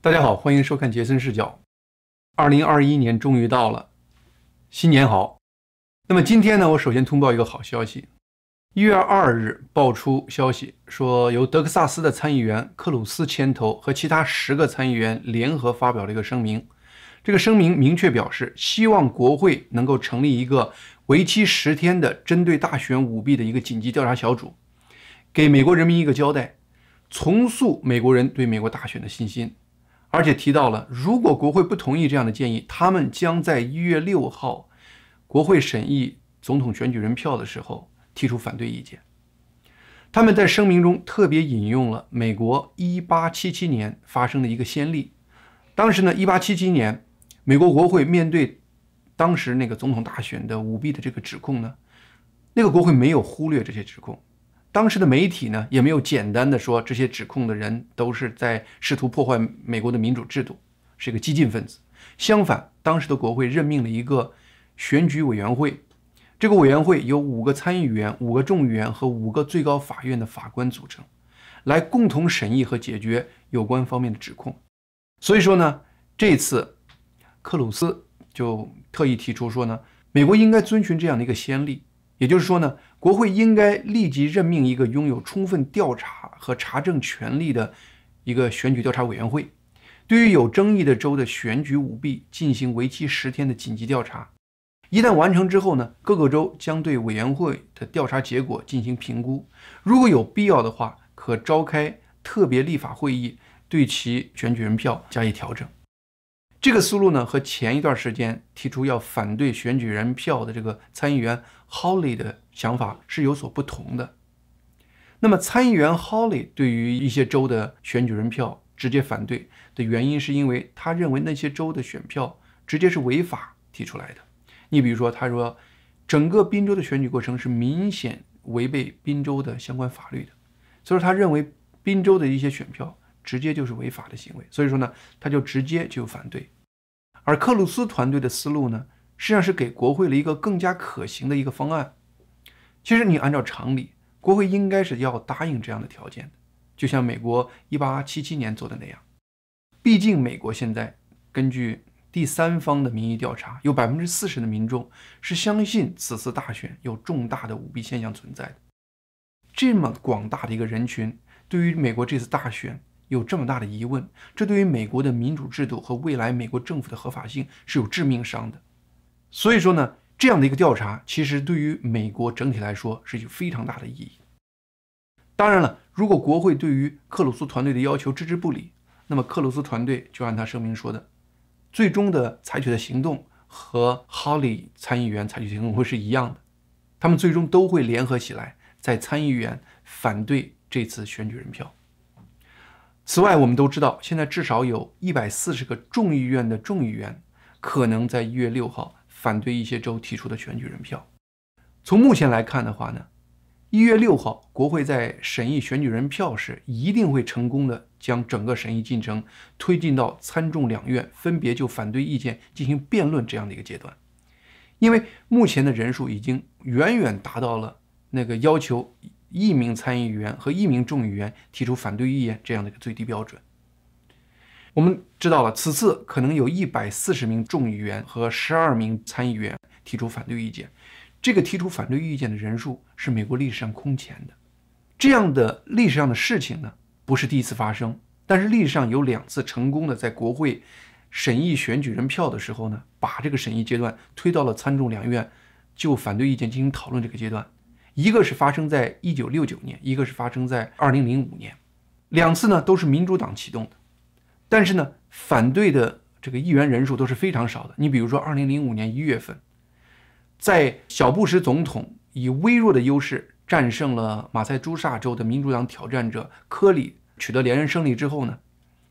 大家好，欢迎收看杰森视角。二零二一年终于到了，新年好。那么今天呢，我首先通报一个好消息：一月二日爆出消息，说由德克萨斯的参议员克鲁斯牵头，和其他十个参议员联合发表了一个声明。这个声明明确表示，希望国会能够成立一个为期十天的针对大选舞弊的一个紧急调查小组，给美国人民一个交代，重塑美国人对美国大选的信心。而且提到了，如果国会不同意这样的建议，他们将在一月六号国会审议总统选举人票的时候提出反对意见。他们在声明中特别引用了美国1877年发生的一个先例。当时呢，1877年，美国国会面对当时那个总统大选的舞弊的这个指控呢，那个国会没有忽略这些指控。当时的媒体呢，也没有简单的说这些指控的人都是在试图破坏美国的民主制度，是一个激进分子。相反，当时的国会任命了一个选举委员会，这个委员会由五个参议员、五个众议员和五个最高法院的法官组成，来共同审议和解决有关方面的指控。所以说呢，这次克鲁斯就特意提出说呢，美国应该遵循这样的一个先例。也就是说呢，国会应该立即任命一个拥有充分调查和查证权力的一个选举调查委员会，对于有争议的州的选举舞弊进行为期十天的紧急调查。一旦完成之后呢，各个州将对委员会的调查结果进行评估，如果有必要的话，可召开特别立法会议，对其选举人票加以调整。这个思路呢，和前一段时间提出要反对选举人票的这个参议员 Holly 的想法是有所不同的。那么，参议员 Holly 对于一些州的选举人票直接反对的原因，是因为他认为那些州的选票直接是违法提出来的。你比如说，他说整个宾州的选举过程是明显违背宾州的相关法律的，所以说他认为宾州的一些选票。直接就是违法的行为，所以说呢，他就直接就反对。而克鲁斯团队的思路呢，实际上是给国会了一个更加可行的一个方案。其实你按照常理，国会应该是要答应这样的条件的，就像美国1877年做的那样。毕竟美国现在根据第三方的民意调查，有百分之四十的民众是相信此次大选有重大的舞弊现象存在的。这么广大的一个人群，对于美国这次大选。有这么大的疑问，这对于美国的民主制度和未来美国政府的合法性是有致命伤的。所以说呢，这样的一个调查，其实对于美国整体来说是有非常大的意义。当然了，如果国会对于克鲁斯团队的要求置之不理，那么克鲁斯团队就按他声明说的，最终的采取的行动和哈利参议员采取行动会是一样的，他们最终都会联合起来，在参议员反对这次选举人票。此外，我们都知道，现在至少有一百四十个众议院的众议员可能在一月六号反对一些州提出的选举人票。从目前来看的话呢，一月六号国会在审议选举人票时，一定会成功的将整个审议进程推进到参众两院分别就反对意见进行辩论这样的一个阶段。因为目前的人数已经远远达到了那个要求。一名参议员和一名众议员提出反对意见这样的一个最低标准。我们知道了，此次可能有一百四十名众议员和十二名参议员提出反对意见。这个提出反对意见的人数是美国历史上空前的。这样的历史上的事情呢，不是第一次发生，但是历史上有两次成功的在国会审议选举人票的时候呢，把这个审议阶段推到了参众两院就反对意见进行讨论这个阶段。一个是发生在一九六九年，一个是发生在二零零五年，两次呢都是民主党启动的，但是呢反对的这个议员人数都是非常少的。你比如说二零零五年一月份，在小布什总统以微弱的优势战胜了马萨诸塞州的民主党挑战者科里，取得连任胜利之后呢，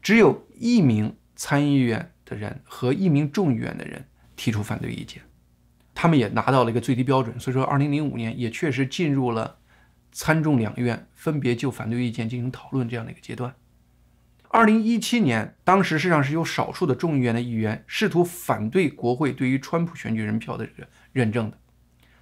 只有一名参议院的人和一名众议院的人提出反对意见。他们也拿到了一个最低标准，所以说，二零零五年也确实进入了参众两院分别就反对意见进行讨论这样的一个阶段。二零一七年，当时实际上是有少数的众议院的议员试图反对国会对于川普选举人票的这个认证的，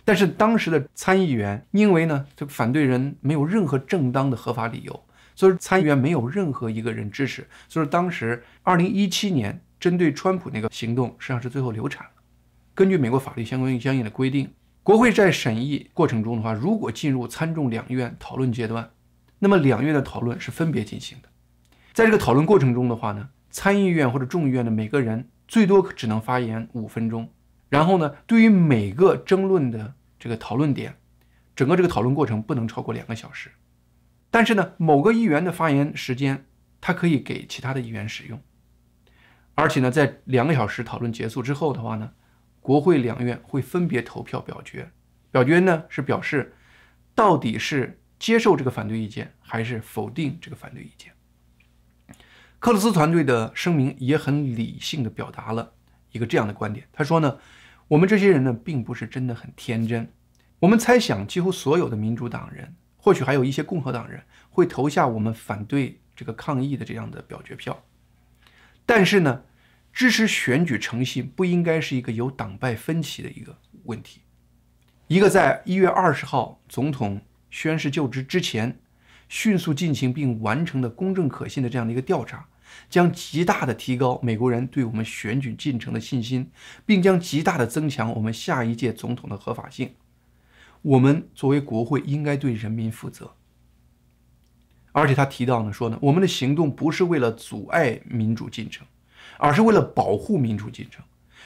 但是当时的参议员因为呢这个反对人没有任何正当的合法理由，所以参议员没有任何一个人支持。所以当时二零一七年针对川普那个行动，实际上是最后流产了。根据美国法律相关相应的规定，国会在审议过程中的话，如果进入参众两院讨论阶段，那么两院的讨论是分别进行的。在这个讨论过程中的话呢，参议院或者众议院的每个人最多只能发言五分钟。然后呢，对于每个争论的这个讨论点，整个这个讨论过程不能超过两个小时。但是呢，某个议员的发言时间，他可以给其他的议员使用。而且呢，在两个小时讨论结束之后的话呢，国会两院会分别投票表决。表决呢是表示到底是接受这个反对意见，还是否定这个反对意见。克鲁斯团队的声明也很理性的表达了一个这样的观点，他说呢。我们这些人呢，并不是真的很天真。我们猜想，几乎所有的民主党人，或许还有一些共和党人，会投下我们反对这个抗议的这样的表决票。但是呢，支持选举诚信不应该是一个有党派分歧的一个问题。一个在一月二十号总统宣誓就职之前，迅速进行并完成的公正可信的这样的一个调查。将极大的提高美国人对我们选举进程的信心，并将极大的增强我们下一届总统的合法性。我们作为国会应该对人民负责。而且他提到呢，说呢，我们的行动不是为了阻碍民主进程，而是为了保护民主进程。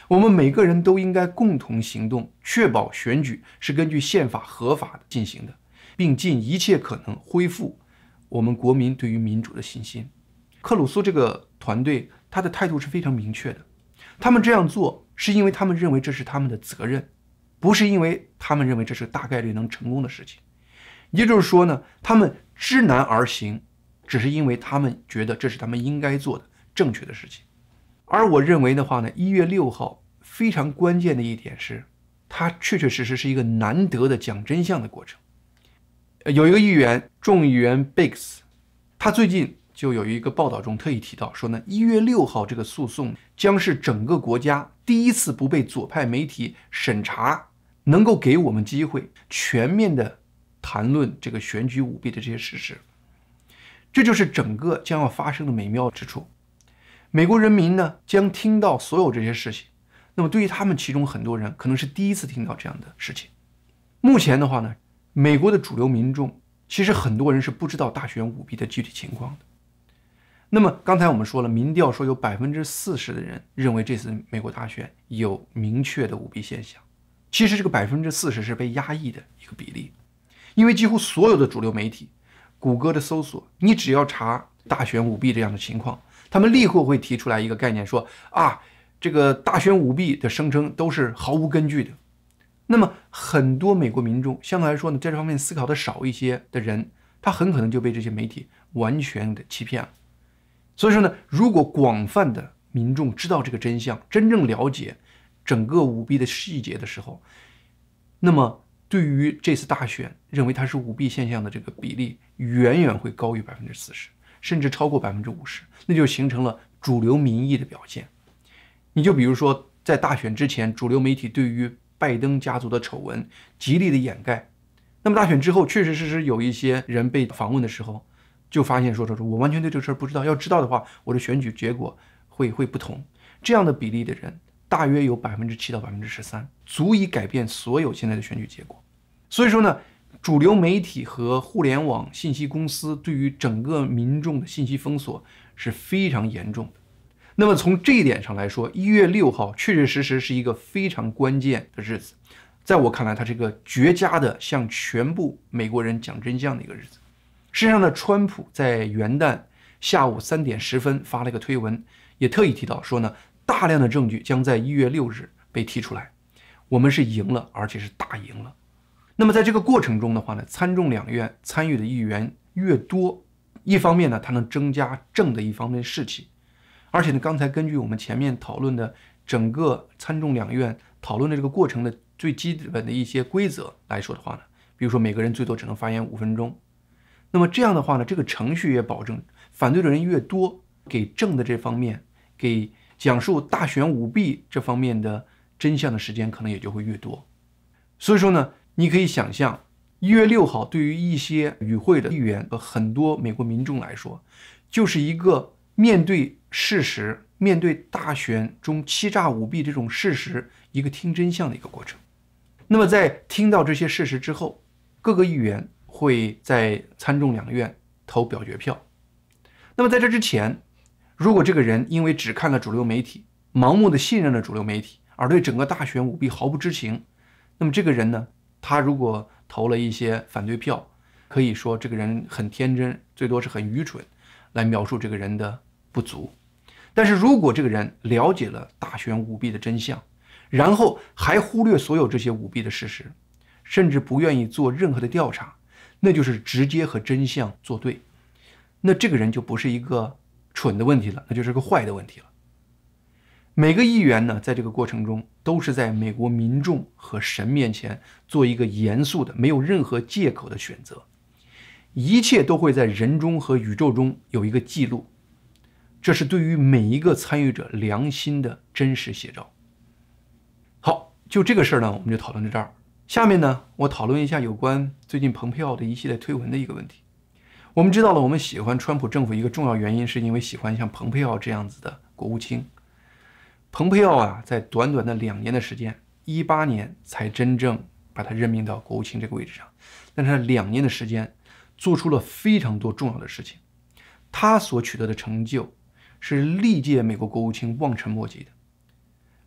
我们每个人都应该共同行动，确保选举是根据宪法合法进行的，并尽一切可能恢复我们国民对于民主的信心。克鲁苏这个团队，他的态度是非常明确的。他们这样做是因为他们认为这是他们的责任，不是因为他们认为这是大概率能成功的事情。也就是说呢，他们知难而行，只是因为他们觉得这是他们应该做的正确的事情。而我认为的话呢，一月六号非常关键的一点是，它确确实实是一个难得的讲真相的过程。有一个议员，众议员 Biggs，他最近。就有一个报道中特意提到说呢，一月六号这个诉讼将是整个国家第一次不被左派媒体审查，能够给我们机会全面的谈论这个选举舞弊的这些事实。这就是整个将要发生的美妙之处。美国人民呢将听到所有这些事情，那么对于他们其中很多人可能是第一次听到这样的事情。目前的话呢，美国的主流民众其实很多人是不知道大选舞弊的具体情况的。那么刚才我们说了，民调说有百分之四十的人认为这次美国大选有明确的舞弊现象。其实这个百分之四十是被压抑的一个比例，因为几乎所有的主流媒体、谷歌的搜索，你只要查大选舞弊这样的情况，他们立刻会提出来一个概念，说啊，这个大选舞弊的声称都是毫无根据的。那么很多美国民众相对来说呢，在这方面思考的少一些的人，他很可能就被这些媒体完全的欺骗了。所以说呢，如果广泛的民众知道这个真相，真正了解整个舞弊的细节的时候，那么对于这次大选认为它是舞弊现象的这个比例，远远会高于百分之四十，甚至超过百分之五十，那就形成了主流民意的表现。你就比如说，在大选之前，主流媒体对于拜登家族的丑闻极力的掩盖，那么大选之后，确确实实有一些人被访问的时候。就发现说说说，我完全对这个事儿不知道。要知道的话，我的选举结果会会不同。这样的比例的人，大约有百分之七到百分之十三，足以改变所有现在的选举结果。所以说呢，主流媒体和互联网信息公司对于整个民众的信息封锁是非常严重的。那么从这一点上来说，一月六号确确实实是一个非常关键的日子。在我看来，它是一个绝佳的向全部美国人讲真相的一个日子。实际上呢，川普在元旦下午三点十分发了一个推文，也特意提到说呢，大量的证据将在一月六日被提出来，我们是赢了，而且是大赢了。那么在这个过程中的话呢，参众两院参与的议员越多，一方面呢，它能增加正的一方面士气，而且呢，刚才根据我们前面讨论的整个参众两院讨论的这个过程的最基本的一些规则来说的话呢，比如说每个人最多只能发言五分钟。那么这样的话呢，这个程序也保证反对的人越多，给正的这方面，给讲述大选舞弊这方面的真相的时间可能也就会越多。所以说呢，你可以想象，一月六号，对于一些与会的议员和很多美国民众来说，就是一个面对事实、面对大选中欺诈舞弊这种事实，一个听真相的一个过程。那么，在听到这些事实之后，各个议员会在参众两院投表决票。那么，在这之前，如果这个人因为只看了主流媒体，盲目的信任了主流媒体，而对整个大选舞弊毫不知情，那么这个人呢，他如果投了一些反对票，可以说这个人很天真，最多是很愚蠢，来描述这个人的不足。但是如果这个人了解了大选舞弊的真相，然后还忽略所有这些舞弊的事实，甚至不愿意做任何的调查，那就是直接和真相作对。那这个人就不是一个蠢的问题了，那就是个坏的问题了。每个议员呢，在这个过程中，都是在美国民众和神面前做一个严肃的、没有任何借口的选择，一切都会在人中和宇宙中有一个记录，这是对于每一个参与者良心的真实写照。好，就这个事儿呢，我们就讨论到这儿。下面呢，我讨论一下有关最近蓬佩奥的一系列推文的一个问题。我们知道了，我们喜欢川普政府一个重要原因，是因为喜欢像蓬佩奥这样子的国务卿。蓬佩奥啊，在短短的两年的时间，一八年才真正把他任命到国务卿这个位置上，但是两年的时间，做出了非常多重要的事情。他所取得的成就，是历届美国国务卿望尘莫及的。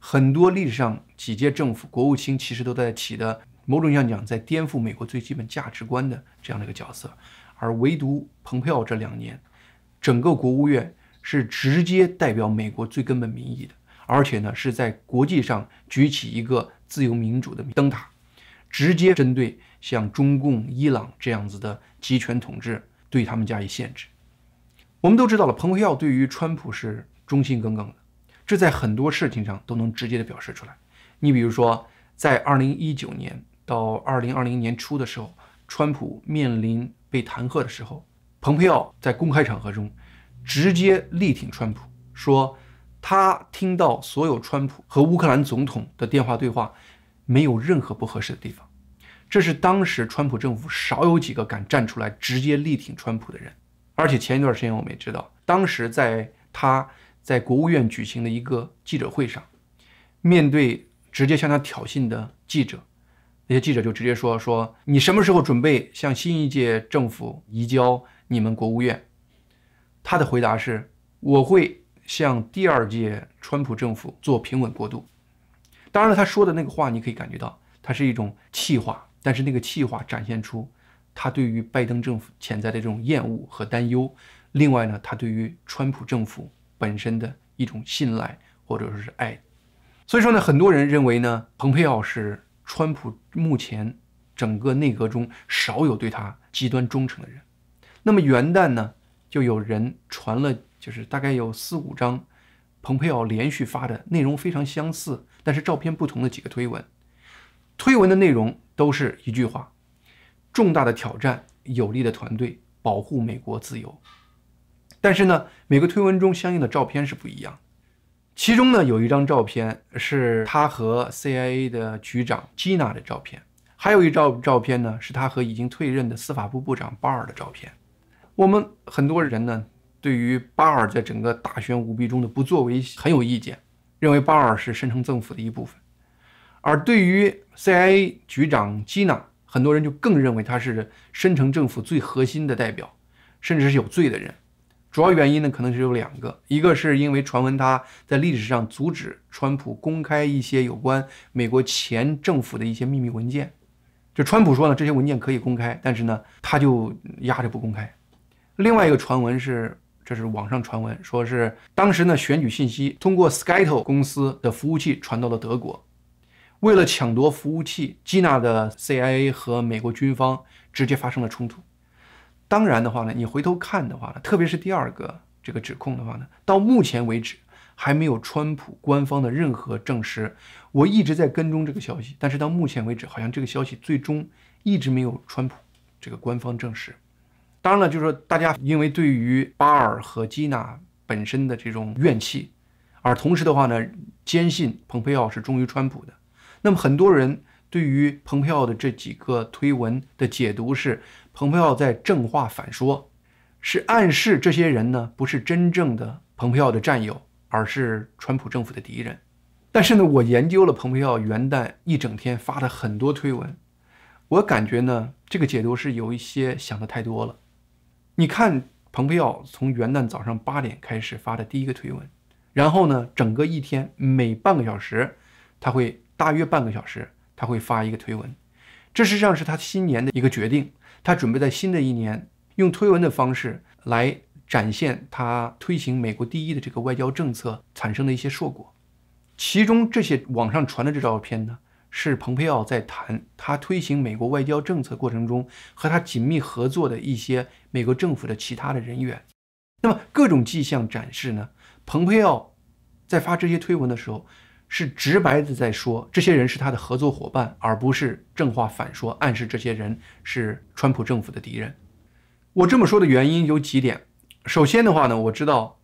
很多历史上几届政府国务卿其实都在起的某种意义上讲，在颠覆美国最基本价值观的这样的一个角色，而唯独蓬佩奥这两年，整个国务院是直接代表美国最根本民意的。而且呢，是在国际上举起一个自由民主的灯塔，直接针对像中共、伊朗这样子的集权统治，对他们加以限制。我们都知道了，蓬佩奥对于川普是忠心耿耿的，这在很多事情上都能直接的表示出来。你比如说，在2019年到2020年初的时候，川普面临被弹劾的时候，蓬佩奥在公开场合中直接力挺川普，说。他听到所有川普和乌克兰总统的电话对话，没有任何不合适的地方。这是当时川普政府少有几个敢站出来直接力挺川普的人。而且前一段时间我们也知道，当时在他在国务院举行的一个记者会上，面对直接向他挑衅的记者，那些记者就直接说：“说你什么时候准备向新一届政府移交你们国务院？”他的回答是：“我会。”向第二届川普政府做平稳过渡。当然了，他说的那个话，你可以感觉到，他是一种气话，但是那个气话展现出他对于拜登政府潜在的这种厌恶和担忧。另外呢，他对于川普政府本身的一种信赖或者说是爱。所以说呢，很多人认为呢，蓬佩奥是川普目前整个内阁中少有对他极端忠诚的人。那么元旦呢，就有人传了。就是大概有四五张，蓬佩奥连续发的内容非常相似，但是照片不同的几个推文，推文的内容都是一句话：重大的挑战，有力的团队，保护美国自由。但是呢，每个推文中相应的照片是不一样。其中呢，有一张照片是他和 CIA 的局长基娜的照片，还有一张照片呢是他和已经退任的司法部部长巴尔的照片。我们很多人呢。对于巴尔在整个大选舞弊中的不作为很有意见，认为巴尔是深层政府的一部分。而对于 CIA 局长基纳，很多人就更认为他是深层政府最核心的代表，甚至是有罪的人。主要原因呢，可能是有两个：一个是因为传闻他在历史上阻止川普公开一些有关美国前政府的一些秘密文件，就川普说呢这些文件可以公开，但是呢他就压着不公开。另外一个传闻是。这是网上传闻，说是当时呢选举信息通过 Skytel 公司的服务器传到了德国，为了抢夺服务器，基纳的 CIA 和美国军方直接发生了冲突。当然的话呢，你回头看的话呢，特别是第二个这个指控的话呢，到目前为止还没有川普官方的任何证实。我一直在跟踪这个消息，但是到目前为止，好像这个消息最终一直没有川普这个官方证实。当然了，就是说，大家因为对于巴尔和基娜本身的这种怨气，而同时的话呢，坚信蓬佩奥是忠于川普的。那么很多人对于蓬佩奥的这几个推文的解读是，蓬佩奥在正话反说，是暗示这些人呢不是真正的蓬佩奥的战友，而是川普政府的敌人。但是呢，我研究了蓬佩奥元旦一整天发的很多推文，我感觉呢，这个解读是有一些想的太多了。你看，蓬佩奥从元旦早上八点开始发的第一个推文，然后呢，整个一天每半个小时，他会大约半个小时，他会发一个推文。这实际上是他新年的一个决定，他准备在新的一年用推文的方式来展现他推行美国第一的这个外交政策产生的一些硕果。其中这些网上传的这照片呢，是蓬佩奥在谈他推行美国外交政策过程中和他紧密合作的一些美国政府的其他的人员。那么各种迹象展示呢，蓬佩奥在发这些推文的时候，是直白的在说这些人是他的合作伙伴，而不是正话反说，暗示这些人是川普政府的敌人。我这么说的原因有几点。首先的话呢，我知道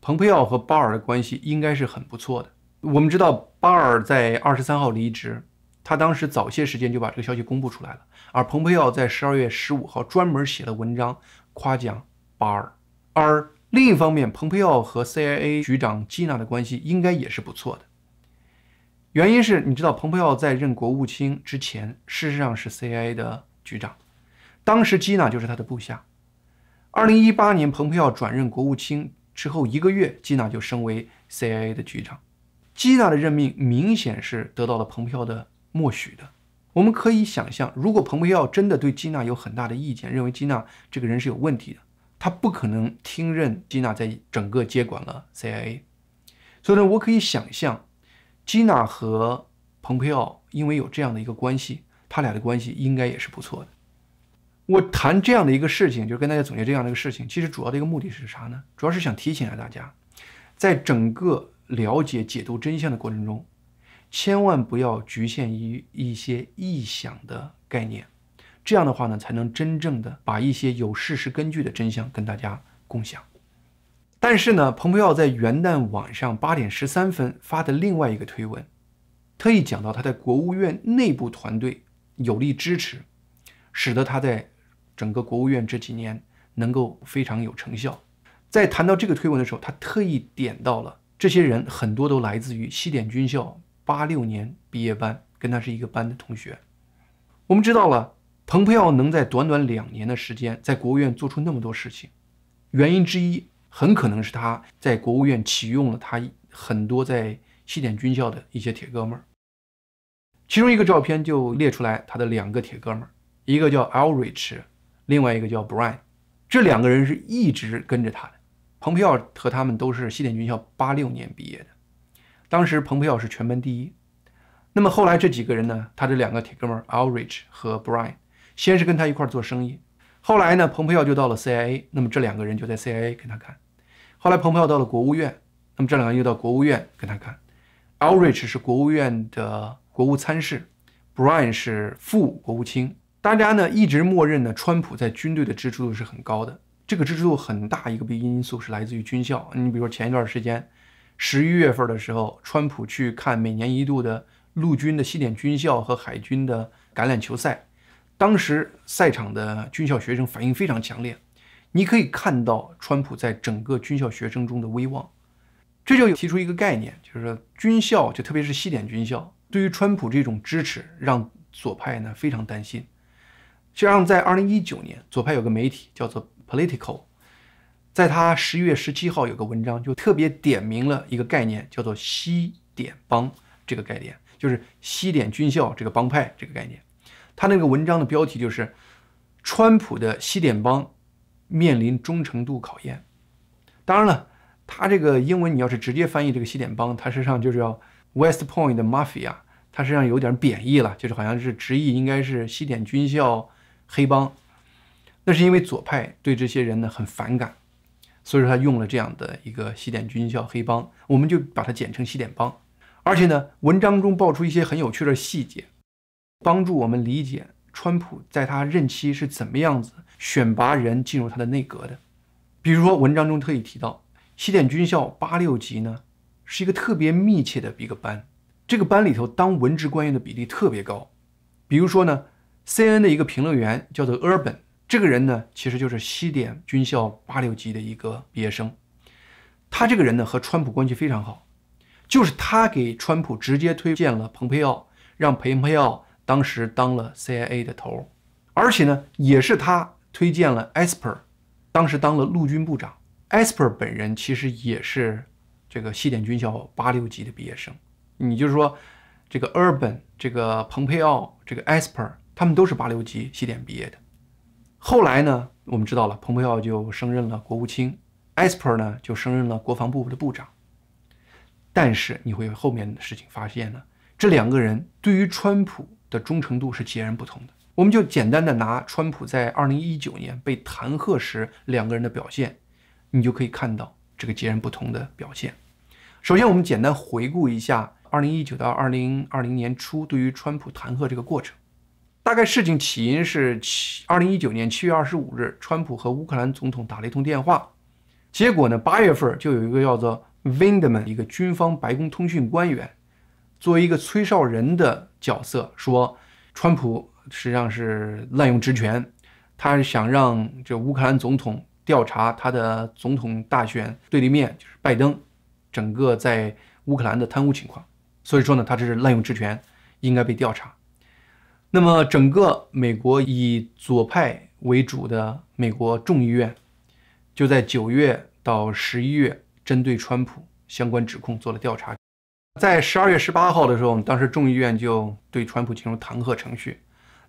蓬佩奥和巴尔的关系应该是很不错的。我们知道巴尔在二十三号离职，他当时早些时间就把这个消息公布出来了。而蓬佩奥在十二月十五号专门写了文章夸奖巴尔。而另一方面，蓬佩奥和 CIA 局长基纳的关系应该也是不错的。原因是你知道，蓬佩奥在任国务卿之前，事实上是 CIA 的局长，当时基纳就是他的部下。二零一八年，蓬佩奥转任国务卿之后一个月，基纳就升为 CIA 的局长。基纳的任命明显是得到了蓬佩奥的默许的。我们可以想象，如果蓬佩奥真的对基纳有很大的意见，认为基纳这个人是有问题的，他不可能听任基纳在整个接管了 CIA。所以呢，我可以想象，基纳和蓬佩奥因为有这样的一个关系，他俩的关系应该也是不错的。我谈这样的一个事情，就是跟大家总结这样的一个事情，其实主要的一个目的是啥呢？主要是想提醒一下大家，在整个。了解解读真相的过程中，千万不要局限于一些臆想的概念，这样的话呢，才能真正的把一些有事实根据的真相跟大家共享。但是呢，蓬佩奥在元旦晚上八点十三分发的另外一个推文，特意讲到他在国务院内部团队有力支持，使得他在整个国务院这几年能够非常有成效。在谈到这个推文的时候，他特意点到了。这些人很多都来自于西点军校八六年毕业班，跟他是一个班的同学。我们知道了，蓬佩奥能在短短两年的时间在国务院做出那么多事情，原因之一很可能是他在国务院启用了他很多在西点军校的一些铁哥们儿。其中一个照片就列出来他的两个铁哥们儿，一个叫 Alrich，另外一个叫 Brian，这两个人是一直跟着他的。蓬佩奥和他们都是西点军校八六年毕业的，当时蓬佩奥是全班第一。那么后来这几个人呢？他这两个铁哥们儿 Alrich 和 Brian，先是跟他一块做生意，后来呢，蓬佩奥就到了 CIA，那么这两个人就在 CIA 跟他干。后来蓬佩奥到了国务院，那么这两个人又到国务院跟他干。Alrich 是国务院的国务参事，Brian 是副国务卿。大家呢一直默认呢，川普在军队的支持度是很高的。这个支持度很大一个必因素是来自于军校。你比如说前一段时间，十一月份的时候，川普去看每年一度的陆军的西点军校和海军的橄榄球赛，当时赛场的军校学生反应非常强烈。你可以看到川普在整个军校学生中的威望。这就提出一个概念，就是说军校，就特别是西点军校，对于川普这种支持，让左派呢非常担心。实际上，在二零一九年，左派有个媒体叫做。Political，在他十一月十七号有个文章，就特别点明了一个概念，叫做“西点帮”这个概念，就是西点军校这个帮派这个概念。他那个文章的标题就是“川普的西点帮面临忠诚度考验”。当然了，他这个英文你要是直接翻译这个西点帮，它实际上就是要 West Point Mafia，它实际上有点贬义了，就是好像是直译应该是西点军校黑帮。那是因为左派对这些人呢很反感，所以说他用了这样的一个西点军校黑帮，我们就把它简称西点帮。而且呢，文章中爆出一些很有趣的细节，帮助我们理解川普在他任期是怎么样子选拔人进入他的内阁的。比如说，文章中特意提到，西点军校八六级呢是一个特别密切的一个班，这个班里头当文职官员的比例特别高，比如说呢，C N 的一个评论员叫做 Urban，这个人呢其实就是西点军校八六级的一个毕业生。他这个人呢和川普关系非常好，就是他给川普直接推荐了蓬佩奥，让蓬佩奥当时当了 CIA 的头，而且呢也是他推荐了 Esper，当时当了陆军部长。Esper 本人其实也是这个西点军校八六级的毕业生。你就是说，这个 Urban、这个蓬佩奥、这个 Esper，他们都是八六级西点毕业的。后来呢，我们知道了，蓬佩奥就升任了国务卿，Esper 呢就升任了国防部的部长。但是你会后面的事情发现呢，这两个人对于川普的忠诚度是截然不同的。我们就简单的拿川普在二零一九年被弹劾时两个人的表现。你就可以看到这个截然不同的表现。首先，我们简单回顾一下2019到2020年初对于川普弹劾这个过程。大概事情起因是七2019年7月25日，川普和乌克兰总统打了一通电话，结果呢，8月份就有一个叫做 Vindman 一个军方白宫通讯官员，作为一个吹哨人的角色，说川普实际上是滥用职权，他是想让这乌克兰总统。调查他的总统大选对立面就是拜登，整个在乌克兰的贪污情况，所以说呢，他这是滥用职权，应该被调查。那么，整个美国以左派为主的美国众议院，就在九月到十一月针对川普相关指控做了调查。在十二月十八号的时候，当时众议院就对川普进入弹劾程序。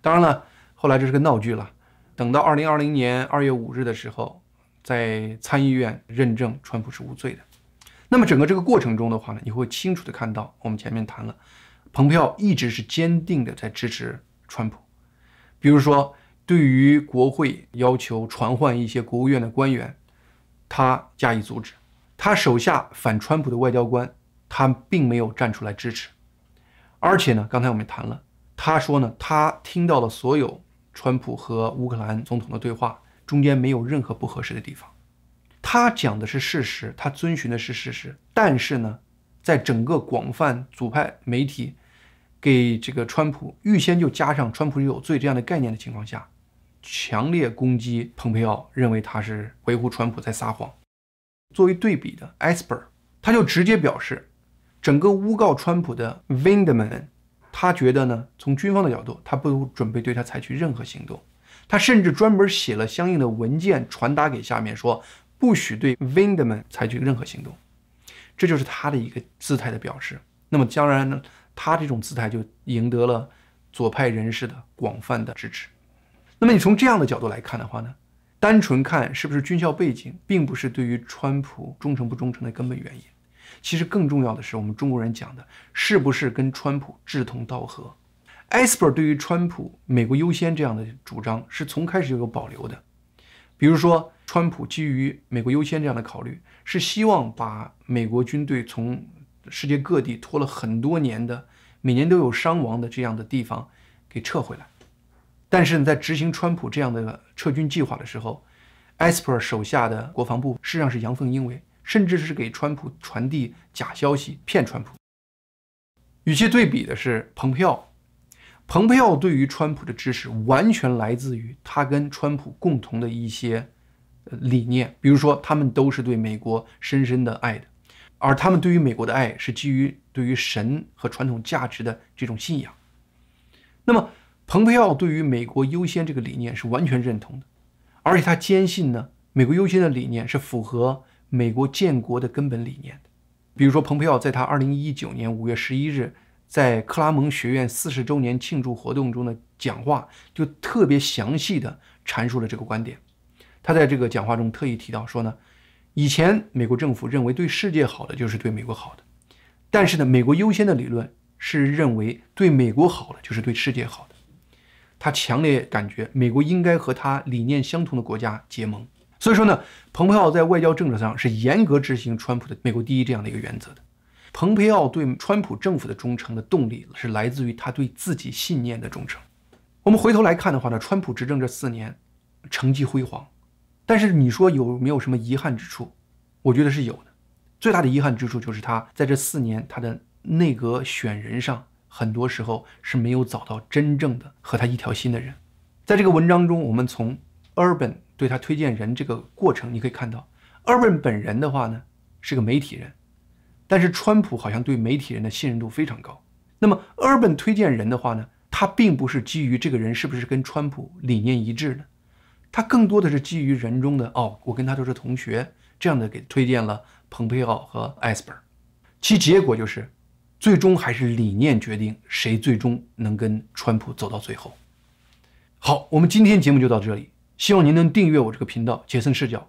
当然了，后来这是个闹剧了。等到二零二零年二月五日的时候。在参议院认证川普是无罪的，那么整个这个过程中的话呢，你会清楚的看到，我们前面谈了，蓬佩奥一直是坚定的在支持川普，比如说对于国会要求传唤一些国务院的官员，他加以阻止，他手下反川普的外交官，他并没有站出来支持，而且呢，刚才我们谈了，他说呢，他听到了所有川普和乌克兰总统的对话。中间没有任何不合适的地方，他讲的是事实，他遵循的是事实。但是呢，在整个广泛左派媒体给这个川普预先就加上川普有罪这样的概念的情况下，强烈攻击蓬佩奥，认为他是维护川普在撒谎。作为对比的，Esper 他就直接表示，整个诬告川普的 Vindman，他觉得呢，从军方的角度，他不准备对他采取任何行动。他甚至专门写了相应的文件传达给下面，说不许对 Vindman 采取任何行动，这就是他的一个姿态的表示。那么当然呢，他这种姿态就赢得了左派人士的广泛的支持。那么你从这样的角度来看的话呢，单纯看是不是军校背景，并不是对于川普忠诚不忠诚的根本原因。其实更重要的是，我们中国人讲的是不是跟川普志同道合。Esper 对于川普“美国优先”这样的主张是从开始就有保留的。比如说，川普基于“美国优先”这样的考虑，是希望把美国军队从世界各地拖了很多年的、每年都有伤亡的这样的地方给撤回来。但是，在执行川普这样的撤军计划的时候，Esper 手下的国防部实际上是阳奉阴违，甚至是给川普传递假消息，骗川普。与其对比的是，蓬佩奥。蓬佩奥对于川普的支持完全来自于他跟川普共同的一些理念，比如说他们都是对美国深深的爱的，而他们对于美国的爱是基于对于神和传统价值的这种信仰。那么，蓬佩奥对于美国优先这个理念是完全认同的，而且他坚信呢，美国优先的理念是符合美国建国的根本理念的。比如说，蓬佩奥在他二零一九年五月十一日。在克拉蒙学院四十周年庆祝活动中的讲话，就特别详细的阐述了这个观点。他在这个讲话中特意提到说呢，以前美国政府认为对世界好的就是对美国好的，但是呢，美国优先的理论是认为对美国好的就是对世界好的。他强烈感觉美国应该和他理念相同的国家结盟。所以说呢，蓬佩奥在外交政策上是严格执行川普的“美国第一”这样的一个原则的。蓬佩奥对川普政府的忠诚的动力是来自于他对自己信念的忠诚。我们回头来看的话呢，川普执政这四年成绩辉煌，但是你说有没有什么遗憾之处？我觉得是有的。最大的遗憾之处就是他在这四年他的内阁选人上很多时候是没有找到真正的和他一条心的人。在这个文章中，我们从 Urban 对他推荐人这个过程，你可以看到，Urban 本人的话呢是个媒体人，但是川普好像对媒体人的信任度非常高。那么 Urban 推荐人的话呢，他并不是基于这个人是不是跟川普理念一致的，他更多的是基于人中的哦，我跟他都是同学这样的给推荐了蓬佩奥和艾斯本。其结果就是，最终还是理念决定谁最终能跟川普走到最后。好，我们今天节目就到这里，希望您能订阅我这个频道，杰森视角。